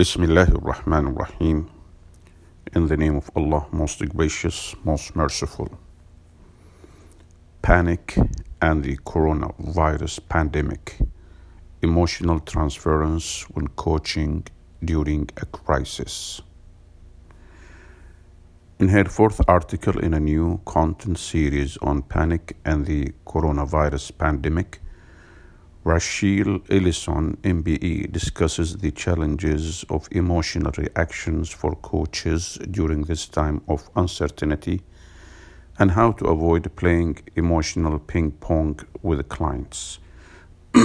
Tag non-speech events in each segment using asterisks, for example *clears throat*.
Bismillah ar-Rahman ar-Rahim. In the name of Allah, most gracious, most merciful. Panic and the coronavirus pandemic. Emotional transference when coaching during a crisis. In her fourth article in a new content series on panic and the coronavirus pandemic, Rachel Ellison, MBE, discusses the challenges of emotional reactions for coaches during this time of uncertainty and how to avoid playing emotional ping pong with clients. *coughs*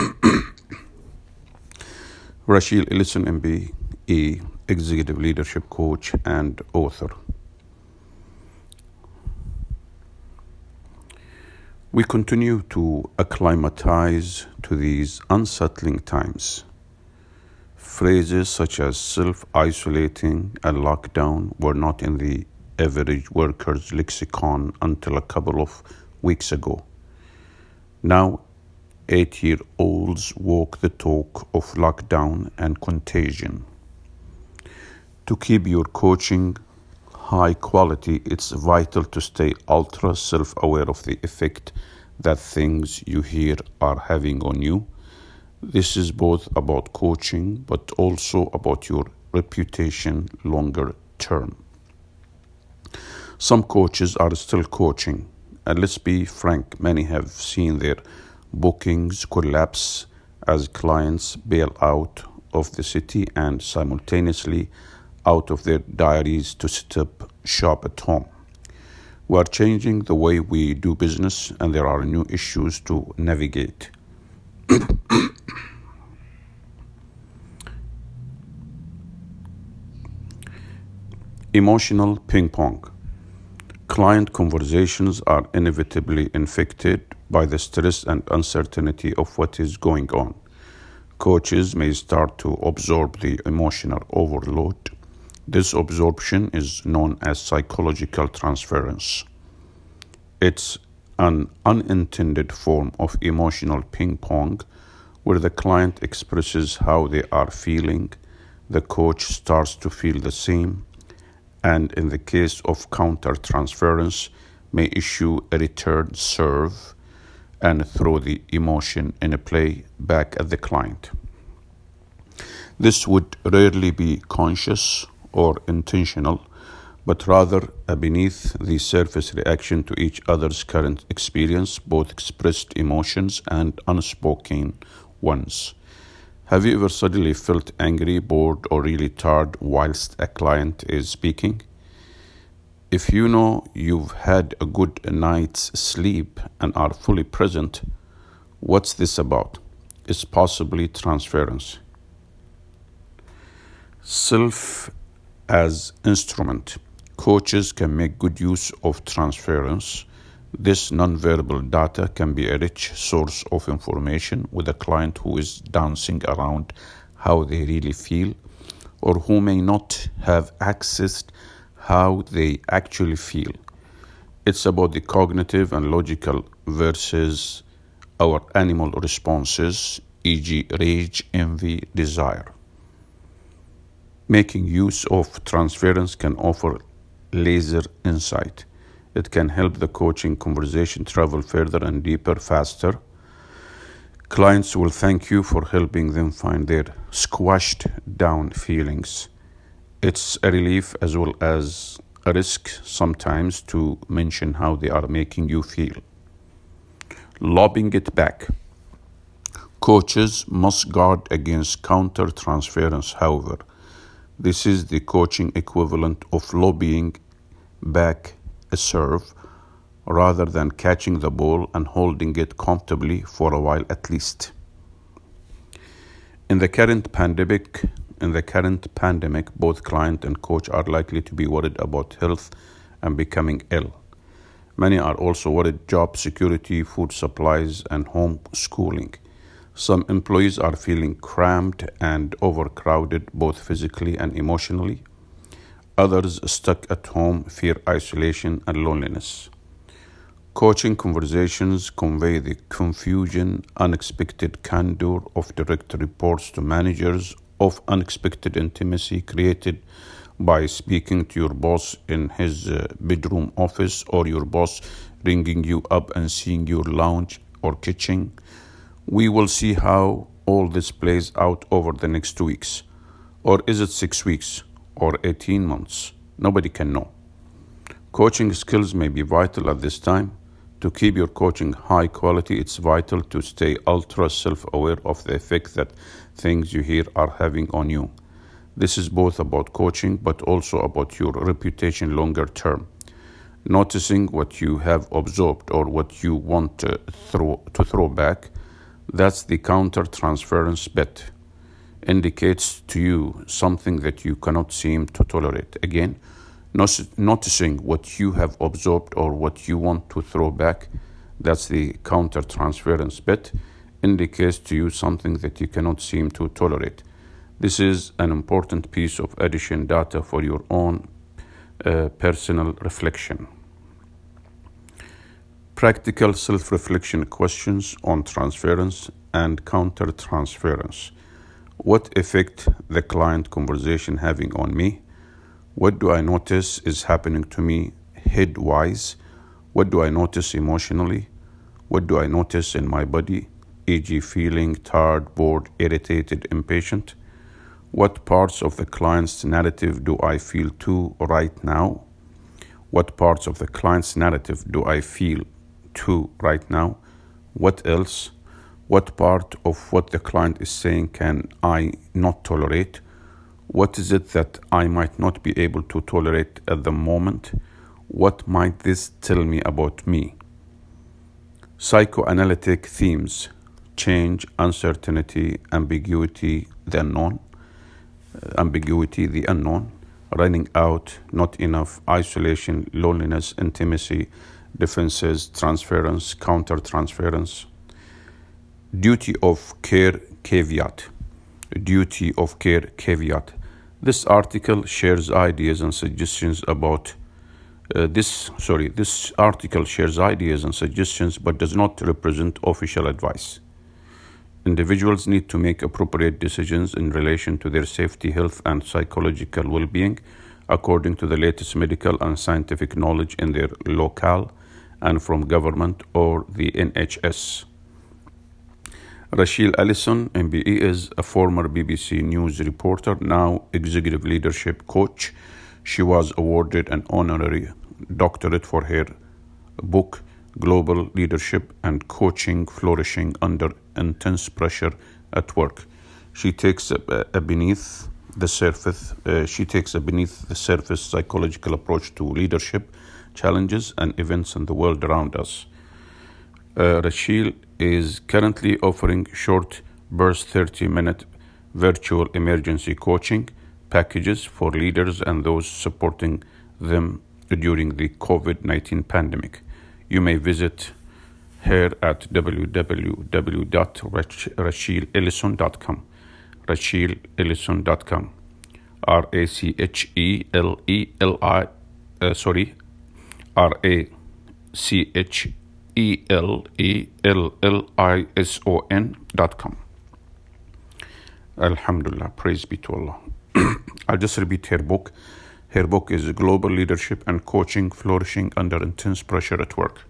Rachel Ellison, MBE, executive leadership coach and author. We continue to acclimatize to these unsettling times. Phrases such as self isolating and lockdown were not in the average worker's lexicon until a couple of weeks ago. Now, eight year olds walk the talk of lockdown and contagion. To keep your coaching high quality, it's vital to stay ultra self aware of the effect that things you hear are having on you. This is both about coaching but also about your reputation longer term. Some coaches are still coaching, and let's be frank, many have seen their bookings collapse as clients bail out of the city and simultaneously out of their diaries to set up shop at home. We are changing the way we do business, and there are new issues to navigate. *coughs* Emotional ping pong. Client conversations are inevitably infected by the stress and uncertainty of what is going on. Coaches may start to absorb the emotional overload this absorption is known as psychological transference. It's an unintended form of emotional ping pong where the client expresses how they are feeling, the coach starts to feel the same, and in the case of counter transference, may issue a return serve and throw the emotion in a play back at the client. This would rarely be conscious or intentional, but rather a beneath the surface reaction to each other's current experience, both expressed emotions and unspoken ones. Have you ever suddenly felt angry, bored, or really tired whilst a client is speaking? If you know you've had a good night's sleep and are fully present, what's this about? It's possibly transference. Self as instrument. Coaches can make good use of transference. This nonverbal data can be a rich source of information with a client who is dancing around how they really feel or who may not have accessed how they actually feel. It's about the cognitive and logical versus our animal responses, e.g., rage, envy, desire. Making use of transference can offer laser insight. It can help the coaching conversation travel further and deeper faster. Clients will thank you for helping them find their squashed down feelings. It's a relief as well as a risk sometimes to mention how they are making you feel. Lobbing it back. Coaches must guard against counter transference, however. This is the coaching equivalent of lobbying back a serve rather than catching the ball and holding it comfortably for a while at least. In the current pandemic, in the current pandemic, both client and coach are likely to be worried about health and becoming ill. Many are also worried job security, food supplies, and home schooling. Some employees are feeling cramped and overcrowded both physically and emotionally. Others stuck at home fear isolation and loneliness. Coaching conversations convey the confusion, unexpected candor of direct reports to managers of unexpected intimacy created by speaking to your boss in his uh, bedroom office or your boss ringing you up and seeing your lounge or kitchen. We will see how all this plays out over the next two weeks. Or is it six weeks or 18 months? Nobody can know. Coaching skills may be vital at this time. To keep your coaching high quality, it's vital to stay ultra self aware of the effect that things you hear are having on you. This is both about coaching but also about your reputation longer term. Noticing what you have absorbed or what you want to throw, to throw back, that's the counter transference bet. Indicates to you something that you cannot seem to tolerate. Again, noticing what you have absorbed or what you want to throw back, that's the counter transference bet, indicates to you something that you cannot seem to tolerate. This is an important piece of addition data for your own uh, personal reflection. Practical self reflection questions on transference and counter transference. What effect the client conversation having on me? What do I notice is happening to me head wise? What do I notice emotionally? What do I notice in my body, e.g., feeling tired, bored, irritated, impatient? What parts of the client's narrative do I feel too right now? What parts of the client's narrative do I feel too right now? What else? What part of what the client is saying can I not tolerate? What is it that I might not be able to tolerate at the moment? What might this tell me about me? Psychoanalytic themes change, uncertainty, ambiguity, the unknown, uh, ambiguity, the unknown, running out, not enough, isolation, loneliness, intimacy, defenses, transference, counter transference, duty of care caveat. Duty of care caveat. This article shares ideas and suggestions about uh, this sorry this article shares ideas and suggestions but does not represent official advice. Individuals need to make appropriate decisions in relation to their safety health and psychological well-being according to the latest medical and scientific knowledge in their locale and from government or the NHS Rachel Ellison, MBE, is a former BBC News reporter, now executive leadership coach. She was awarded an honorary doctorate for her book, Global Leadership and Coaching Flourishing Under Intense Pressure at Work. She takes a, a beneath the surface. Uh, she takes a beneath the surface psychological approach to leadership challenges and events in the world around us. Uh, Rachel is currently offering short burst 30 minute virtual emergency coaching packages for leaders and those supporting them during the COVID 19 pandemic. You may visit her at www.rachelellison.com. RachelEllison.com. R A C H E L E L I, uh, sorry, R A C H E L E L L I S O N dot com. Alhamdulillah, praise be to Allah. *clears throat* I'll just repeat her book. Her book is Global Leadership and Coaching Flourishing Under Intense Pressure at Work.